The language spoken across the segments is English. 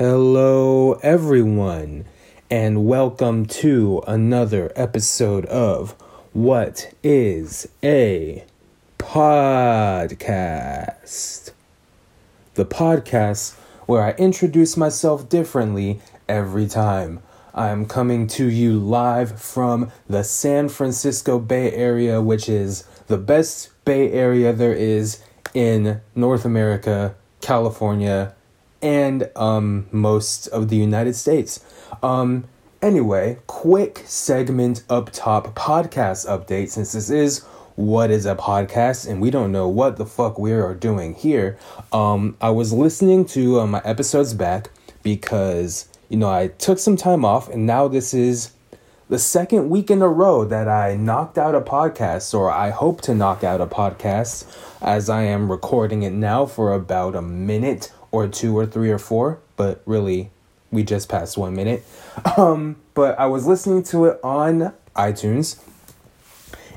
Hello, everyone, and welcome to another episode of What is a Podcast? The podcast where I introduce myself differently every time. I am coming to you live from the San Francisco Bay Area, which is the best Bay Area there is in North America, California, and um, most of the United States. Um, anyway, quick segment up top podcast update since this is what is a podcast and we don't know what the fuck we are doing here. Um, I was listening to uh, my episodes back because you know I took some time off and now this is the second week in a row that I knocked out a podcast, or I hope to knock out a podcast, as I am recording it now for about a minute or two or three or four, but really we just passed one minute. Um, but I was listening to it on iTunes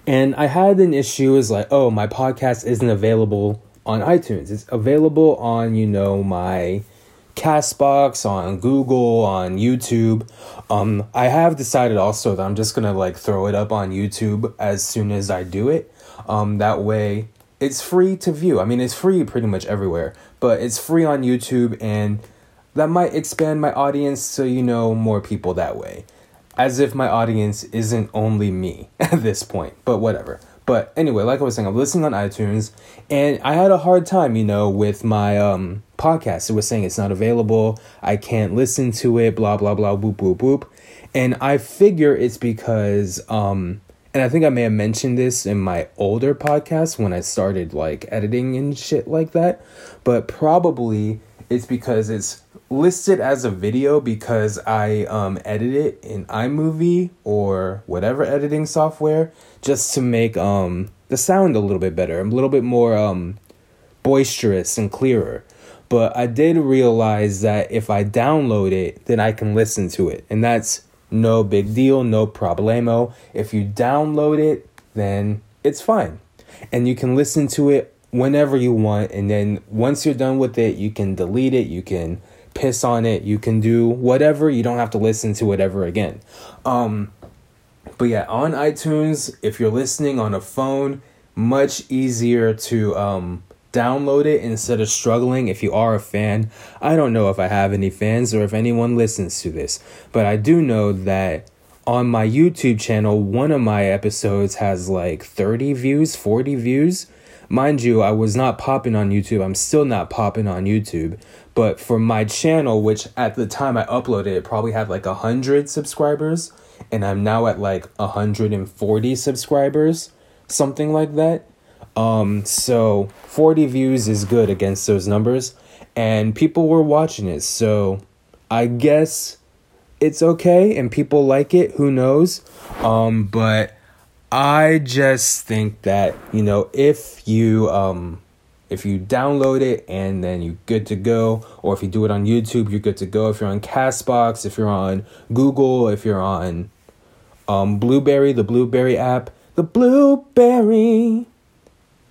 and I had an issue is like, oh, my podcast isn't available on iTunes. It's available on, you know, my Castbox, on Google, on YouTube. Um, I have decided also that I'm just gonna like throw it up on YouTube as soon as I do it. Um, that way it's free to view. I mean, it's free pretty much everywhere, but it's free on YouTube, and that might expand my audience so you know, more people that way. As if my audience isn't only me at this point, but whatever. But anyway, like I was saying, I'm listening on iTunes, and I had a hard time, you know, with my um, podcast. It was saying it's not available, I can't listen to it, blah, blah, blah, boop, boop, boop. And I figure it's because um, and I think I may have mentioned this in my older podcast when I started like editing and shit like that, but probably it's because it's listed as a video because I um, edit it in iMovie or whatever editing software just to make um, the sound a little bit better, a little bit more um, boisterous and clearer. But I did realize that if I download it, then I can listen to it, and that's no big deal, no problemo. If you download it, then it's fine. And you can listen to it whenever you want. And then once you're done with it, you can delete it, you can piss on it, you can do whatever. You don't have to listen to it ever again. Um, but yeah, on iTunes, if you're listening on a phone, much easier to um, download it instead of struggling if you are a fan. I don't know if I have any fans or if anyone listens to this, but I do know that on my YouTube channel, one of my episodes has like 30 views, 40 views. Mind you, I was not popping on YouTube. I'm still not popping on YouTube. But for my channel, which at the time I uploaded it probably had like 100 subscribers, and I'm now at like 140 subscribers, something like that. Um, so 40 views is good against those numbers, and people were watching it. So I guess it's okay, and people like it. Who knows? Um, but I just think that you know if you um if you download it and then you're good to go, or if you do it on YouTube, you're good to go. If you're on Castbox, if you're on Google, if you're on um, Blueberry, the Blueberry app, the Blubrry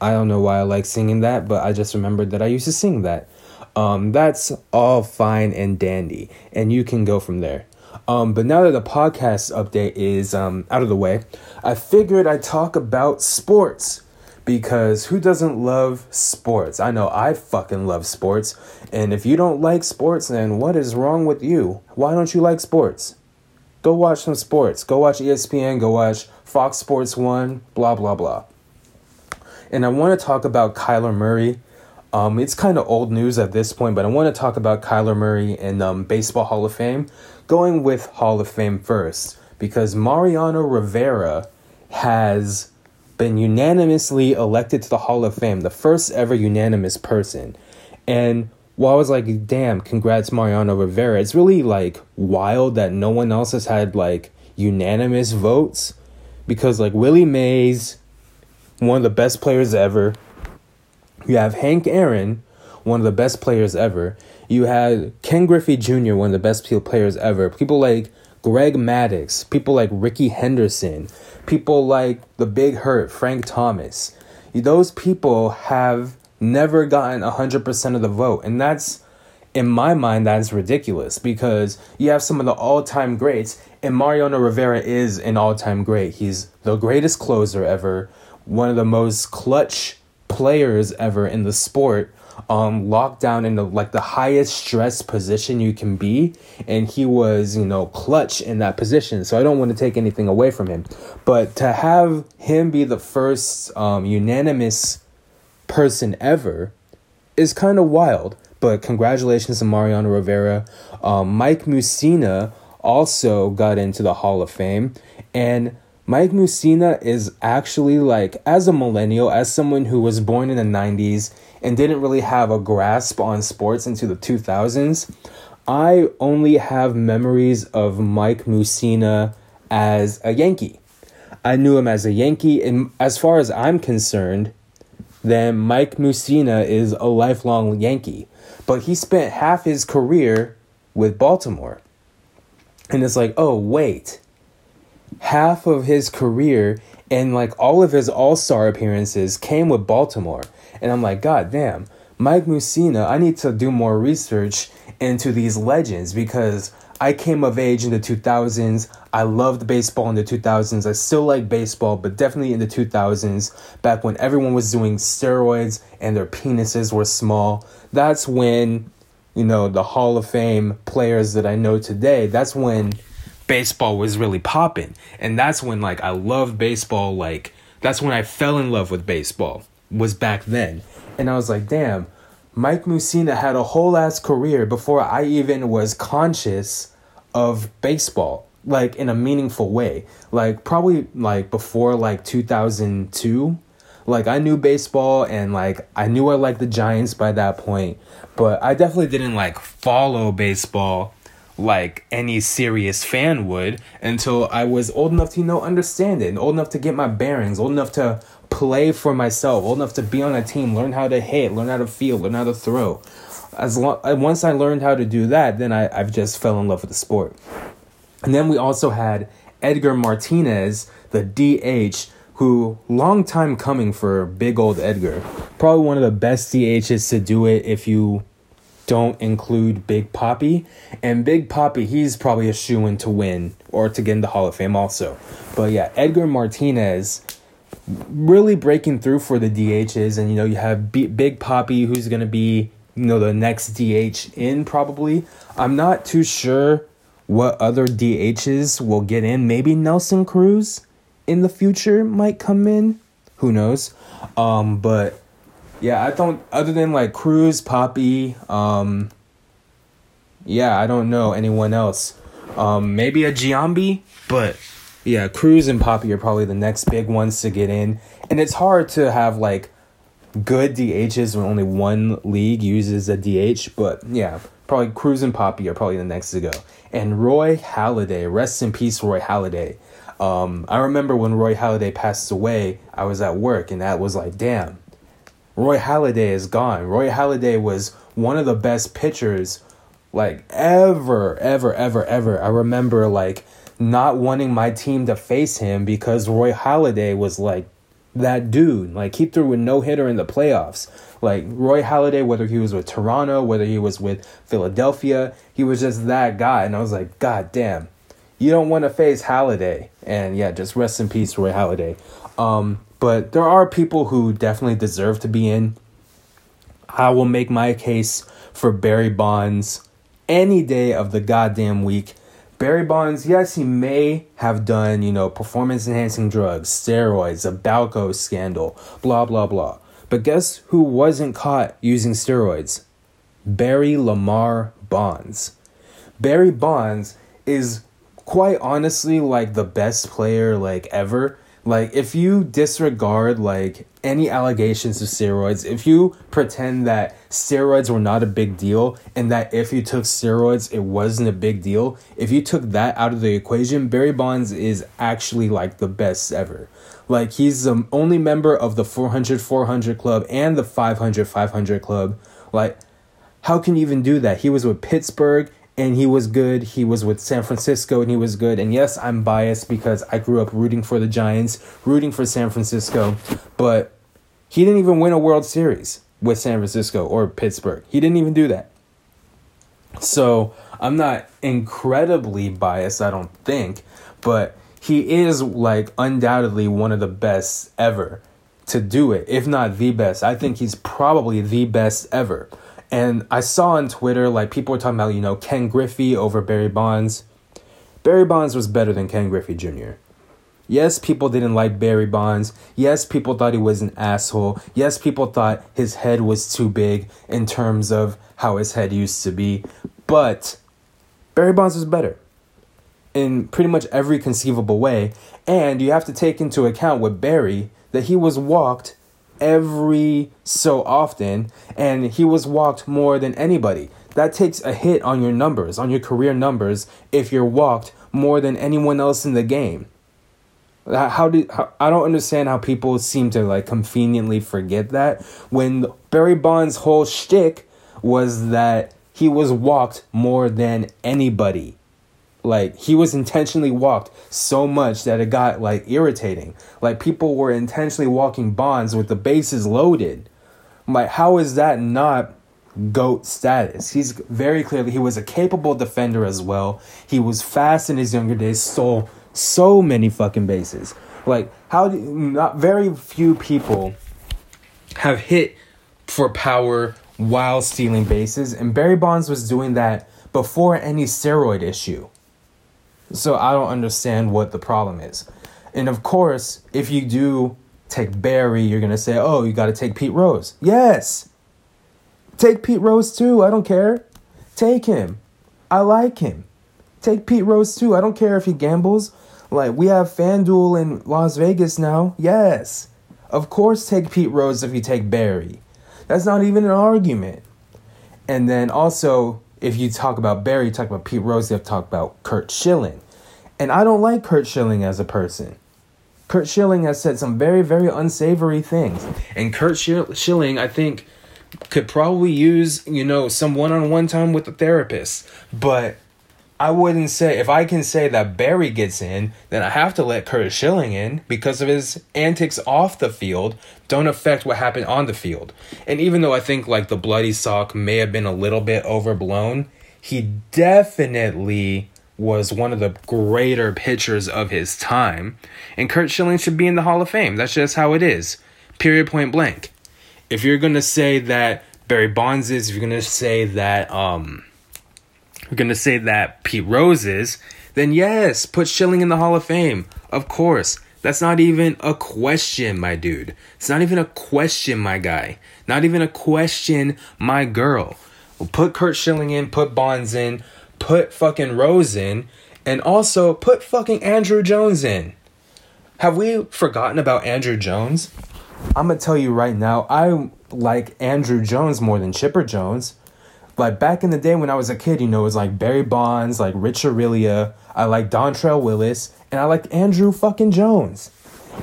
I don't know why I like singing that, but I just remembered that I used to sing that. Um, that's all fine and dandy, and you can go from there. Um, but now that the podcast update is um, out of the way, I figured I'd talk about sports because who doesn't love sports? I know I fucking love sports, and if you don't like sports, then what is wrong with you? Why don't you like sports? Go watch some sports. Go watch ESPN, go watch Fox Sports 1, blah, blah, blah. And I want to talk about Kyler Murray. Um, it's kind of old news at this point, but I want to talk about Kyler Murray and um, Baseball Hall of Fame. Going with Hall of Fame first, because Mariano Rivera has been unanimously elected to the Hall of Fame, the first ever unanimous person. And while I was like, damn, congrats, Mariano Rivera, it's really like wild that no one else has had like unanimous votes because like Willie Mays, one of the best players ever. You have Hank Aaron, one of the best players ever. You had Ken Griffey Jr., one of the best players ever. People like Greg Maddux, people like Rickey Henderson, people like the Big Hurt, Frank Thomas. Those people have never gotten 100% of the vote. And that's in my mind, that's ridiculous because you have some of the all time greats, and Mariano Rivera is an all time great. He's the greatest closer ever, one of the most clutch players ever in the sport um, locked down in the like the highest stress position you can be, and he was you know clutch in that position. So I don't want to take anything away from him, but to have him be the first um, unanimous person ever is kind of wild. But congratulations to Mariano Rivera. Um, Mike Mussina also got into the Hall of Fame, and Mike Mussina is actually like, as a millennial, as someone who was born in the 90s and didn't really have a grasp on sports into the 2000s, I only have memories of Mike Mussina as a Yankee. I knew him as a Yankee, and as far as I'm concerned, then Mike Mussina is a lifelong Yankee. But he spent half his career with Baltimore. And it's like, oh, wait. Half of his career and like all of his all star appearances came with Baltimore. And I'm like, God damn, Mike Mussina, I need to do more research into these legends because I came of age in the 2000s. I loved baseball in the 2000s. I still like baseball, but definitely in the 2000s, back when everyone was doing steroids and their penises were small. That's when, you know, the Hall of Fame players that I know today, that's when baseball was really popping. And that's when, like, I loved baseball. Like, that's when I fell in love with baseball was back then. And I was like, damn, Mike Mussina had a whole ass career before I even was conscious of baseball, like in a meaningful way. Like probably like before like 2002. Like I knew baseball and like I knew I liked the Giants by that point, but I definitely didn't like follow baseball like any serious fan would until I was old enough to you know understand it and old enough to get my bearings, old enough to play for myself, old enough to be on a team, learn how to hit, learn how to feel, learn how to throw. As long uh, once I learned how to do that, then I, I've just fell in love with the sport. And then we also had Edgar Martinez, the DH, who long time coming for big old Edgar. Probably one of the best DHs to do it if you don't include Big Papi. And Big Papi, he's probably a shoe in to win or to get in the Hall of Fame also. But yeah, Edgar Martinez really breaking through for the DHs, and you know you have B- Big Papi, who's gonna be you know the next DH in probably. I'm not too sure what other DHs will get in. Maybe Nelson Cruz in the future might come in. Who knows? Um, but yeah, I don't. Other than like Cruz, Papi, um, yeah, I don't know anyone else. Um, maybe a Giambi, but yeah, Cruz and Papi are probably the next big ones to get in. And it's hard to have like good DHs when only one league uses a DH, but yeah, probably Cruz and Papi are probably the next to go. And Roy Halladay, rest in peace, Roy Halladay. Um, I remember when Roy Halladay passed away, I was at work and that was like, damn, Roy Halladay is gone. Roy Halladay was one of the best pitchers like ever, ever, ever, ever. I remember like not wanting my team to face him because Roy Halladay was like that dude. Like he threw a no hitter in the playoffs. Like Roy Halladay, whether he was with Toronto, whether he was with Philadelphia, he was just that guy. And I was like, God damn, you don't want to face Halladay. And yeah, just rest in peace, Roy Halladay. Um, but there are people who definitely deserve to be in. I will make my case for Barry Bonds any day of the goddamn week. Barry Bonds, yes, he may have done, you know, performance enhancing drugs, steroids, a Balco scandal, blah, blah, blah. But guess who wasn't caught using steroids? Barry Lamar Bonds. Barry Bonds is quite honestly like the best player like ever like if you disregard like any allegations of steroids, if you pretend that steroids were not a big deal and that if you took steroids it wasn't a big deal, if you took that out of the equation, Barry Bonds is actually like the best ever. Like he's the only member of the 400 400 club and the 500 500 club. Like how can you even do that? He was with Pittsburgh and he was good. He was with San Francisco and he was good. And yes, I'm biased because I grew up rooting for the Giants, rooting for San Francisco, but he didn't even win a World Series with San Francisco or Pittsburgh. He didn't even do that. So I'm not incredibly biased, I don't think, but he is like undoubtedly one of the best ever to do it, if not the best. I think he's probably the best ever. And I saw on Twitter, like, people were talking about, you know, Ken Griffey over Barry Bonds. Barry Bonds was better than Ken Griffey Jr. Yes, people didn't like Barry Bonds. Yes, people thought he was an asshole. Yes, people thought his head was too big in terms of how his head used to be. But Barry Bonds was better in pretty much every conceivable way. And you have to take into account with Barry that he was walked every so often, and he was walked more than anybody. That takes a hit on your numbers, on your career numbers, if you're walked more than anyone else in the game. How did how, I don't understand how people seem to like conveniently forget that when Barry Bonds' whole shtick was that he was walked more than anybody. Like he was intentionally walked so much that it got like irritating. Like people were intentionally walking Bonds with the bases loaded. like how is that not goat status? He's very clearly he was a capable defender as well. He was fast in his younger days, stole so many fucking bases. Like how do not very few people have hit for power while stealing bases and Barry Bonds was doing that before any steroid issue. So I don't understand what the problem is. And of course, if you do take Barry, you're going to say, oh, you got to take Pete Rose. Yes. Take Pete Rose too. I don't care. Take him. I like him. Take Pete Rose too. I don't care if he gambles. Like, we have FanDuel in Las Vegas now. Yes. Of course, take Pete Rose if you take Barry. That's not even an argument. And then also, if you talk about Barry, you talk about Pete Rose, you have to talk about Curt Schilling. And I don't like Curt Schilling as a person. Curt Schilling has said some very, very unsavory things. And Kurt Schilling, I think, could probably use, you know, some one on one time with a therapist. But I wouldn't say if I can say that Barry gets in, then I have to let Curt Schilling in because of his antics off the field don't affect what happened on the field. And even though I think like the bloody sock may have been a little bit overblown, he definitely was one of the greater pitchers of his time. And Curt Schilling should be in the Hall of Fame. That's just how it is. Period point blank. If you're gonna say that Barry Bonds is, if you're gonna say that um we're going to say that Pete Rose is, then yes, put Schilling in the Hall of Fame. Of course. That's not even a question, my dude. It's not even a question, my guy. Not even a question, my girl. We'll put Curt Schilling in, put Bonds in, put fucking Rose in, and also put fucking Andruw Jones in. Have we forgotten about Andruw Jones? I'm gonna tell you right now, I like Andruw Jones more than Chipper Jones like back in the day when I was a kid, you know, it was like Barry Bonds, like Rich Aurilia, I like Dontrelle Willis, and I like Andruw fucking Jones.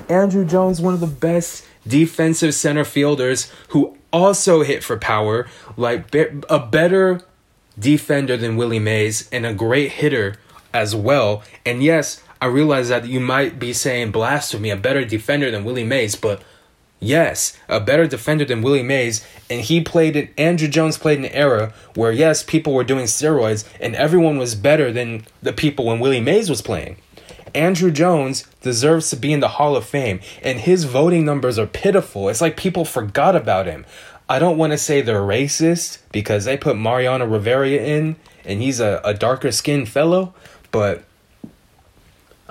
Andruw Jones, one of the best defensive center fielders who also hit for power, like a better defender than Willie Mays and a great hitter as well. And yes, I realize that you might be saying blasphemy, a better defender than Willie Mays, but Yes, a better defender than Willie Mays, and he played in Andruw Jones played an era where yes, people were doing steroids and everyone was better than the people when Willie Mays was playing. Andruw Jones deserves to be in the Hall of Fame, and his voting numbers are pitiful. It's like people forgot about him. I don't want to say they're racist because they put Mariano Rivera in, and he's a, a darker skinned fellow, but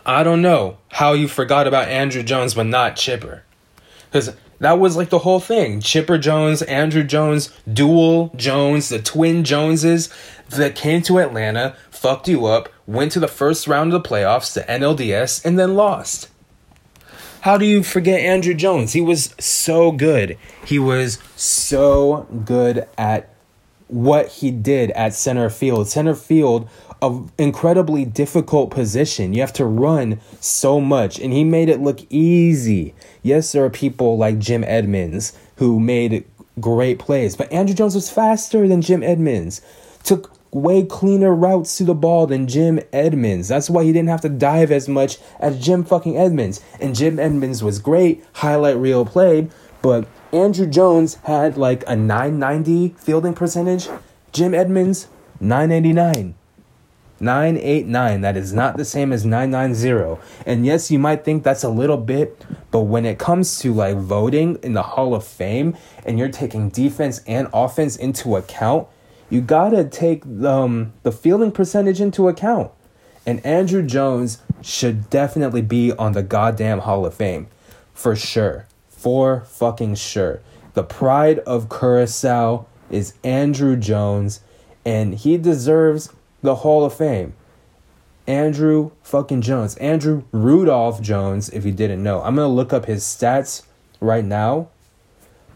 I don't know how you forgot about Andruw Jones but not Chipper. Because that was like the whole thing. Chipper Jones, Andruw Jones, dual Jones, the twin Joneses that came to Atlanta, fucked you up, went to the first round of the playoffs, the NLDS, and then lost. How do you forget Andruw Jones? He was so good. He was so good at what he did at center field. Center field a incredibly difficult position. You have to run so much, and he made it look easy. Yes, there are people like Jim Edmonds who made great plays, but Andruw Jones was faster than Jim Edmonds, took way cleaner routes to the ball than Jim Edmonds. That's why he didn't have to dive as much as Jim fucking Edmonds. And Jim Edmonds was great, highlight reel play, but Andruw Jones had like a 990 fielding percentage. Jim Edmonds 989. 989. That is not the same as 990. And yes, you might think that's a little bit, but when it comes to like voting in the Hall of Fame and you're taking defense and offense into account, you gotta take um, the fielding percentage into account. And Andruw Jones should definitely be on the goddamn Hall of Fame. For sure. For fucking sure. The pride of Curacao is Andruw Jones, and he deserves the Hall of Fame. Andruw fucking Jones. Andruw Rudolph Jones, if you didn't know. I'm going to look up his stats right now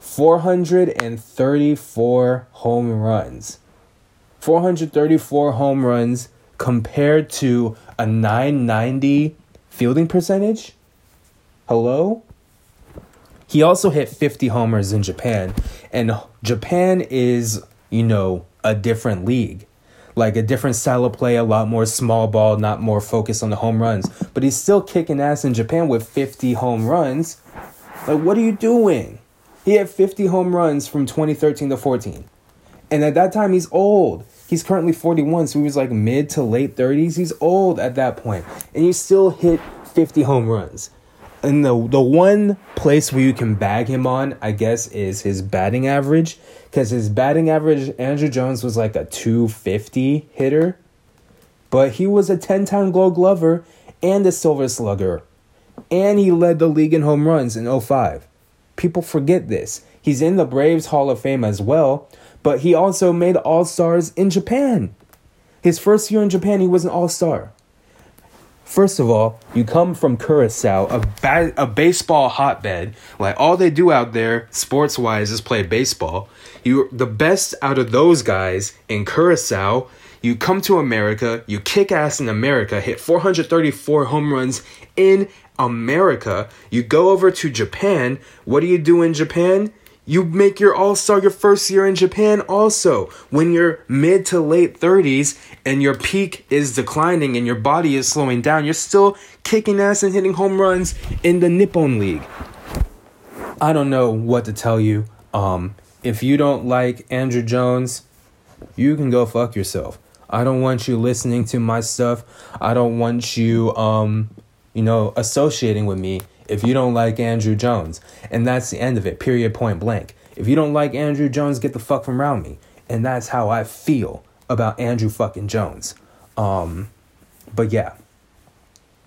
434 home runs. 434 home runs compared to a 990 fielding percentage? Hello? He also hit 50 homers in Japan, and Japan is, you know, a different league. Like a different style of play, a lot more small ball, not more focused on the home runs. But he's still kicking ass in Japan with 50 home runs. Like, what are you doing? He had 50 home runs from 2013 to 14. And at that time, he's old. He's currently 41, so he was like mid to late 30s. He's old at that point, and he still hit 50 home runs. And the the one place where you can bag him on, I guess, is his batting average, because his batting average, Andruw Jones was like a 250 hitter, but he was a 10-time Gold Glover and a Silver Slugger, and he led the league in home runs in 05. People forget this. He's in the Braves Hall of Fame as well, but he also made All Stars in Japan. His first year in Japan, he was an All Star. First of all, you come from Curacao, a, ba- a baseball hotbed. Like all they do out there, sports wise, is play baseball. You're the best out of those guys in Curacao. You come to America, you kick ass in America, hit 434 home runs in America. You go over to Japan. What do you do in Japan? You make your all star your first year in Japan also. When you're mid to late 30s and your peak is declining and your body is slowing down, you're still kicking ass and hitting home runs in the Nippon League. I don't know what to tell you. Um, if you don't like Andruw Jones, you can go fuck yourself. I don't want you listening to my stuff. I don't want you, um, you know, associating with me if you don't like Andruw Jones. And that's the end of it, period, point blank. If you don't like Andruw Jones, get the fuck from around me. And that's how I feel about Andruw fucking Jones. Um, but yeah,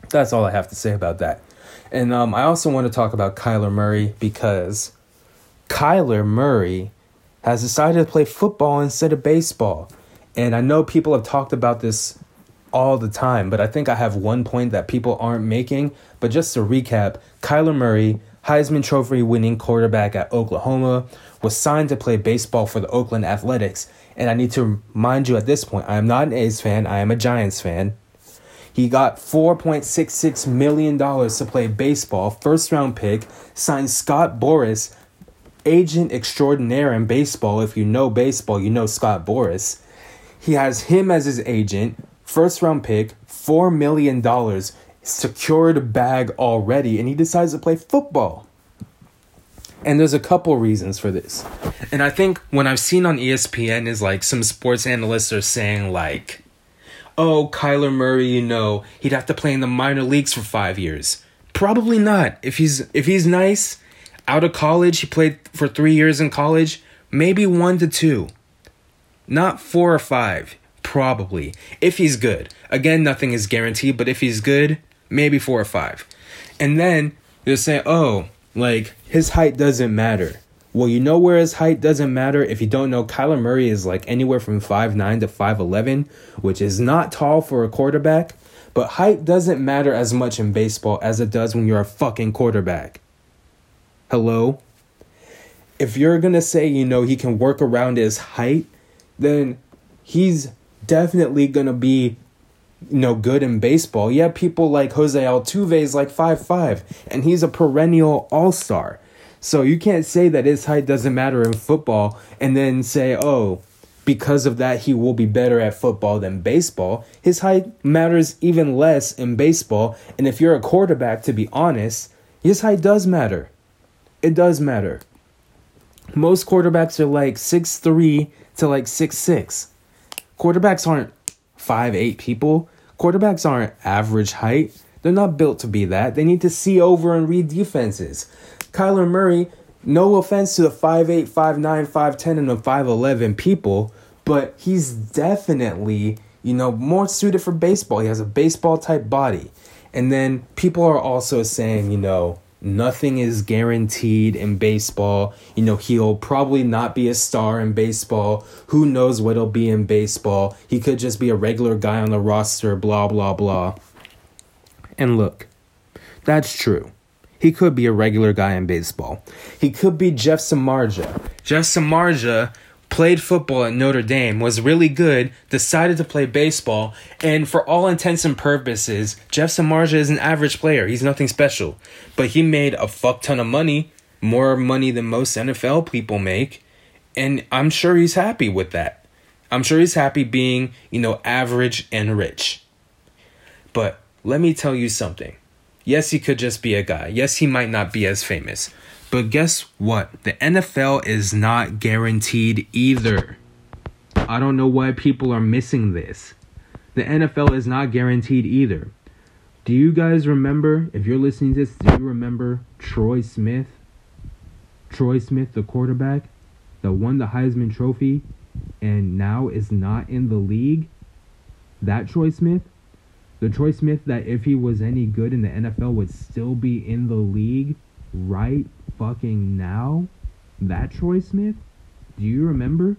that's all I have to say about that. And um, I also want to talk about Kyler Murray because Kyler Murray has decided to play football instead of baseball. And I know people have talked about this all the time, but I think I have one point that people aren't making. But just to recap, Kyler Murray, Heisman Trophy winning quarterback at Oklahoma, was signed to play baseball for the Oakland Athletics. And I need to remind you at this point, I am not an A's fan, I am a Giants fan. He got $4.66 million to play baseball, first round pick, signed Scott Boras, agent extraordinaire in baseball. If you know baseball, you know Scott Boras. He has him as his agent, first round pick, $4 million, secured bag already, and he decides to play football. And there's a couple reasons for this. And I think when I've seen on ESPN is like some sports analysts are saying like, oh, Kyler Murray, you know, he'd have to play in the minor leagues for five years. Probably not. If he's if he's nice, out of college, he played for three years in college, maybe one to two. Not four or five. Probably. If he's good. Again, nothing is guaranteed, but if he's good, maybe four or five. And then you're saying, oh, like his height doesn't matter. Well, you know where his height doesn't matter if you don't know Kyler Murray is like anywhere from 5'9 to 5'11, which is not tall for a quarterback, but height doesn't matter as much in baseball as it does when you're a fucking quarterback. Hello? If you're to say, you know, he can work around his height, then he's definitely going to be you know good in baseball. Yeah, people like Jose Altuve is like five five, and he's a perennial all star. So you can't say that his height doesn't matter in football, and then say, oh, because of that he will be better at football than baseball. His height matters even less in baseball, and if you're a quarterback, to be honest, his height does matter. It does matter. Most quarterbacks are like six three to like six six. Quarterbacks aren't five eight people. Quarterbacks aren't average height. They're not built to be that. They need to see over and read defenses. Kyler Murray, no offense to the 5'8, 5'9, 5'10, and the 5'11 people, but he's definitely, you know, more suited for baseball. He has a baseball type body. And then people are also saying, you know, nothing is guaranteed in baseball. You know, he'll probably not be a star in baseball. Who knows what he'll be in baseball? He could just be a regular guy on the roster, blah, blah, blah. And look, that's true. He could be a regular guy in baseball. He could be Jeff Samardzija. Jeff Samardzija played football at Notre Dame, was really good, decided to play baseball, and for all intents and purposes, Jeff Samardzija is an average player. He's nothing special. But he made a fuck ton of money, more money than most NFL people make, and I'm sure he's happy with that. I'm sure he's happy being, you know, average and rich. But let me tell you something. Yes, he could just be a guy. Yes, he might not be as famous. But guess what? The NFL is not guaranteed either. I don't know why people are missing this. The NFL is not guaranteed either. Do you guys remember, if you're listening to this, do you remember Troy Smith? Troy Smith, the quarterback that won the Heisman Trophy and now is not in the league? That Troy Smith? The Troy Smith that if he was any good in the NFL would still be in the league right fucking now? That Troy Smith? Do you remember?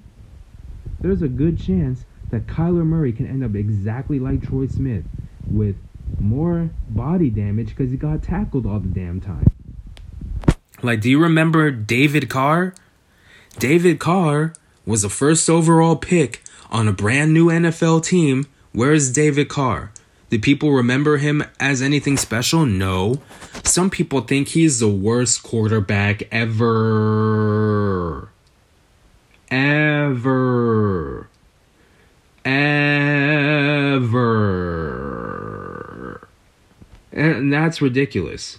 There's a good chance that Kyler Murray can end up exactly like Troy Smith with more body damage because he got tackled all the damn time. Like, do you remember David Carr? David Carr was the first overall pick on a brand new NFL team. Where's David Carr? Do people remember him as anything special? No. Some people think he's the worst quarterback ever. Ever. Ever. And that's ridiculous.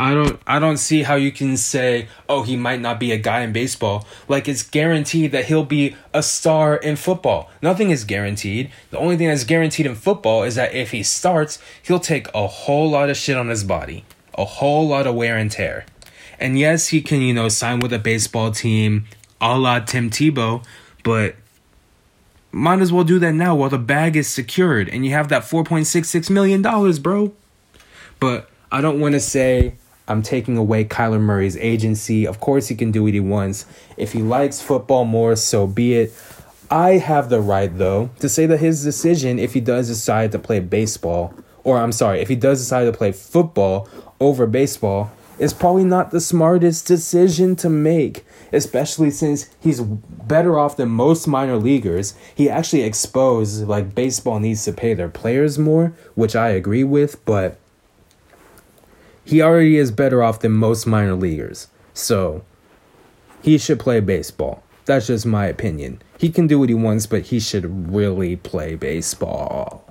I don't I don't see how you can say, "Oh, he might not be a guy in baseball." Like it's guaranteed that he'll be a star in football. Nothing is guaranteed. The only thing that's guaranteed in football is that if he starts, he'll take a whole lot of shit on his body, a whole lot of wear and tear. And yes, he can, you know, sign with a baseball team, a la Tim Tebow, but might as well do that now while the bag is secured and you have that $4.66 million, bro. But I don't want to say I'm taking away Kyler Murray's agency. Of course, he can do what he wants. If he likes football more, so be it. I have the right, though, to say that his decision, if he does decide to play baseball, or I'm sorry, if he does decide to play football over baseball, is probably not the smartest decision to make, especially since he's better off than most minor leaguers. He actually exposed like baseball needs to pay their players more, which I agree with, but he already is better off than most minor leaguers. So he should play baseball. That's just my opinion. He can do what he wants, but he should really play baseball.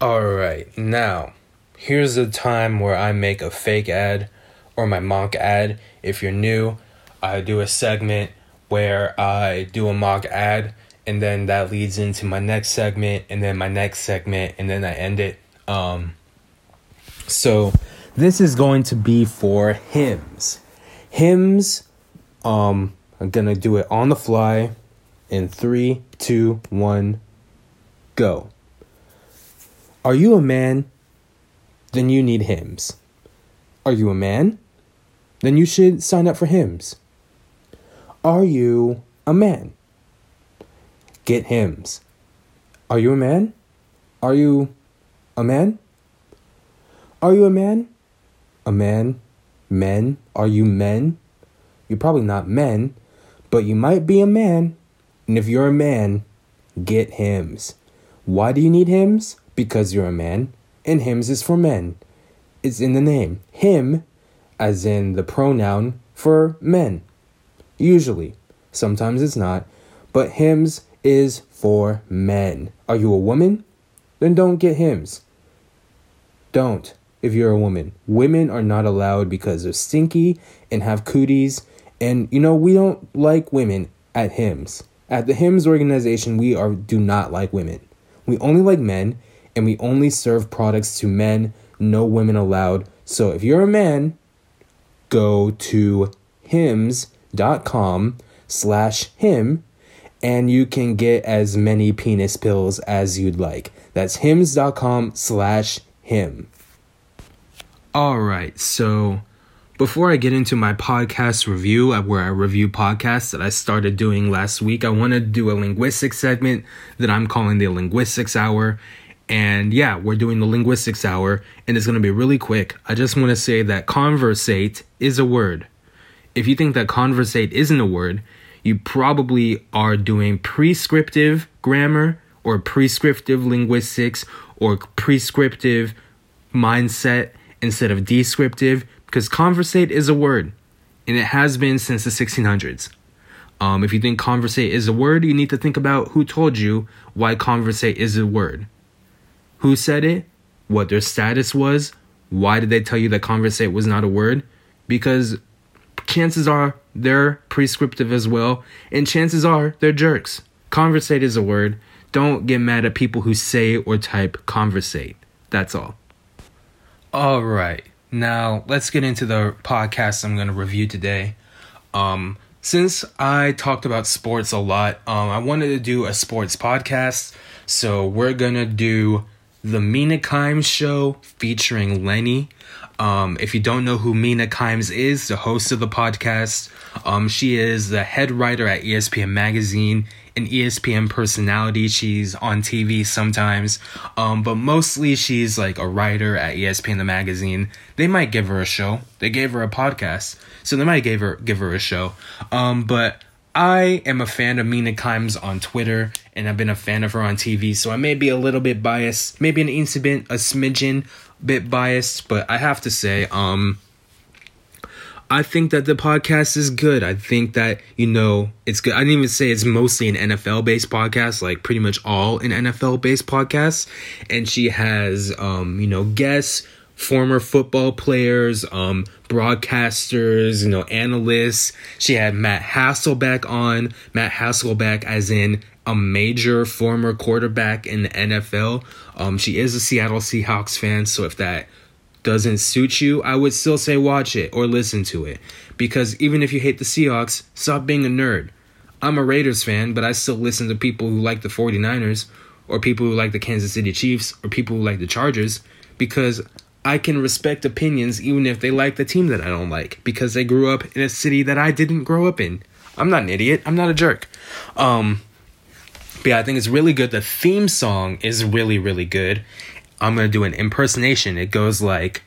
Alright, now, here's the time where I make a fake ad or my mock ad. If you're new, I do a segment where I do a mock ad, and then that leads into my next segment, and then my next segment, and then I end it. Um, so this is going to be for Hims. Hims, um, I'm gonna do it on the fly in three, two, one, go. Are you a man? Then you need Hims. Are you a man? Then you should sign up for Hims. Are you a man? Get Hims. Are you a man? Are you a man? Are you a man? A man? Men? Are you men? You're probably not men, but you might be a man. And if you're a man, get Hims. Why do you need Hims? Because you're a man, and Hims is for men. It's in the name. Him, as in the pronoun for men. Usually. Sometimes it's not. But Hims is for men. Are you a woman? Then don't get Hims. Don't if you're a woman. Women are not allowed because they're stinky and have cooties. And, you know, we don't like women at Hims. At the Hims organization, we are do not like women. We only like men, and we only serve products to men. No women allowed. So if you're a man, go to hims.com slash him and you can get as many penis pills as you'd like. That's hims.com slash him. All right, so before I get into my podcast review, uh, where I review podcasts that I started doing last week, I want to do a linguistics segment that I'm calling the Linguistics Hour. And yeah, we're doing the Linguistics Hour, and it's going to be really quick. I just want to say that conversate is a word. If you think that conversate isn't a word, you probably are doing prescriptive grammar or prescriptive linguistics or prescriptive mindset instead of descriptive because conversate is a word and it has been since the 1600s. Um, if you think conversate is a word, you need to think about who told you why conversate is a word. Who said it? What their status was? Why did they tell you that conversate was not a word? Because chances are they're prescriptive as well, and chances are they're jerks. Conversate is a word. Don't get mad at people who say or type conversate. That's all. All right. Now, let's get into the podcast I'm going to review today. Um, since I talked about sports a lot, um, I wanted to do a sports podcast. So, we're going to do the Mina Kimes show featuring Lenny. Um, if you don't know who Mina Kimes is, the host of the podcast, um, she is the head writer at ESPN Magazine, an ESPN personality. She's on TV sometimes, um, but mostly she's like a writer at ESPN the magazine. They might give her a show. They gave her a podcast, so they might give her give her a show. Um, but I am a fan of Mina Kimes on Twitter, and I've been a fan of her on TV, so I may be a little bit biased, maybe an incident, a smidgen bit biased, but I have to say, um, I think that the podcast is good. I think that, you know, it's good. I didn't even say it's mostly an NFL based podcast, like pretty much all an NFL based podcast. And she has, um, you know, guests, former football players, um, broadcasters, you know, analysts. She had Matt Hasselbeck on, Matt Hasselbeck as in a major former quarterback in the NFL. Um, she is a Seattle Seahawks fan, so if that doesn't suit you, I would still say watch it or listen to it. Because even if you hate the Seahawks, stop being a nerd. I'm a Raiders fan, but I still listen to people who like the 49ers or people who like the Kansas City Chiefs or people who like the Chargers because I can respect opinions even if they like the team that I don't like because they grew up in a city that I didn't grow up in. I'm not an idiot. I'm not a jerk. Um, but yeah, I think it's really good. The theme song is really, really good. I'm gonna do an impersonation. It goes like.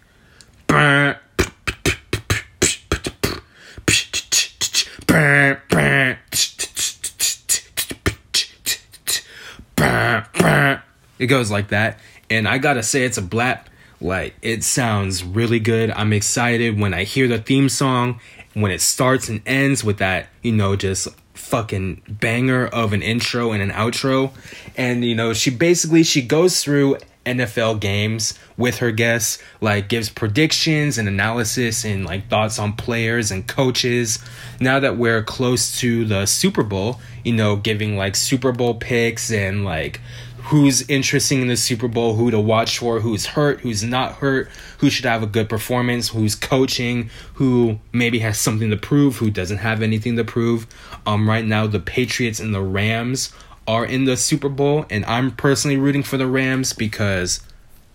It goes like that. And I gotta say, it's a blap. Like, it sounds really good. I'm excited when I hear the theme song, when it starts and ends with that, you know, just fucking banger of an intro and an outro. And, you know, she basically, she goes through NFL games with her guests, like gives predictions and analysis and like thoughts on players and coaches. Now that we're close to the Super Bowl, you know, giving like Super Bowl picks and like who's interesting in the Super Bowl, who to watch for, who's hurt, who's not hurt, who should have a good performance, who's coaching, who maybe has something to prove, who doesn't have anything to prove. Um right now the Patriots and the Rams are in the Super Bowl, and I'm personally rooting for the Rams because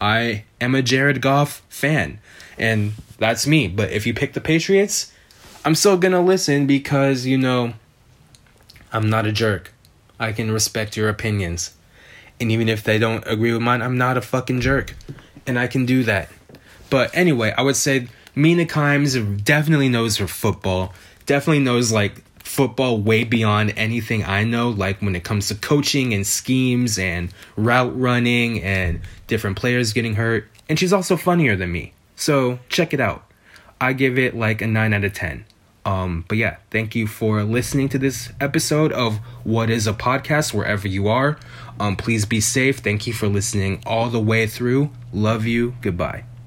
I am a Jared Goff fan, and that's me. But if you pick the Patriots, I'm still gonna listen because you know I'm not a jerk. I can respect your opinions. And even if they don't agree with mine, I'm not a fucking jerk. And I can do that. But anyway, I would say Mina Kimes definitely knows her football. Definitely knows like football way beyond anything I know, like when it comes to coaching and schemes and route running and different players getting hurt. And she's also funnier than me. So check it out. I give it like a 9 out of 10. Um, but yeah, thank you for listening to this episode of What is a Podcast, wherever you are. Um, please be safe. Thank you for listening all the way through. Love you. Goodbye.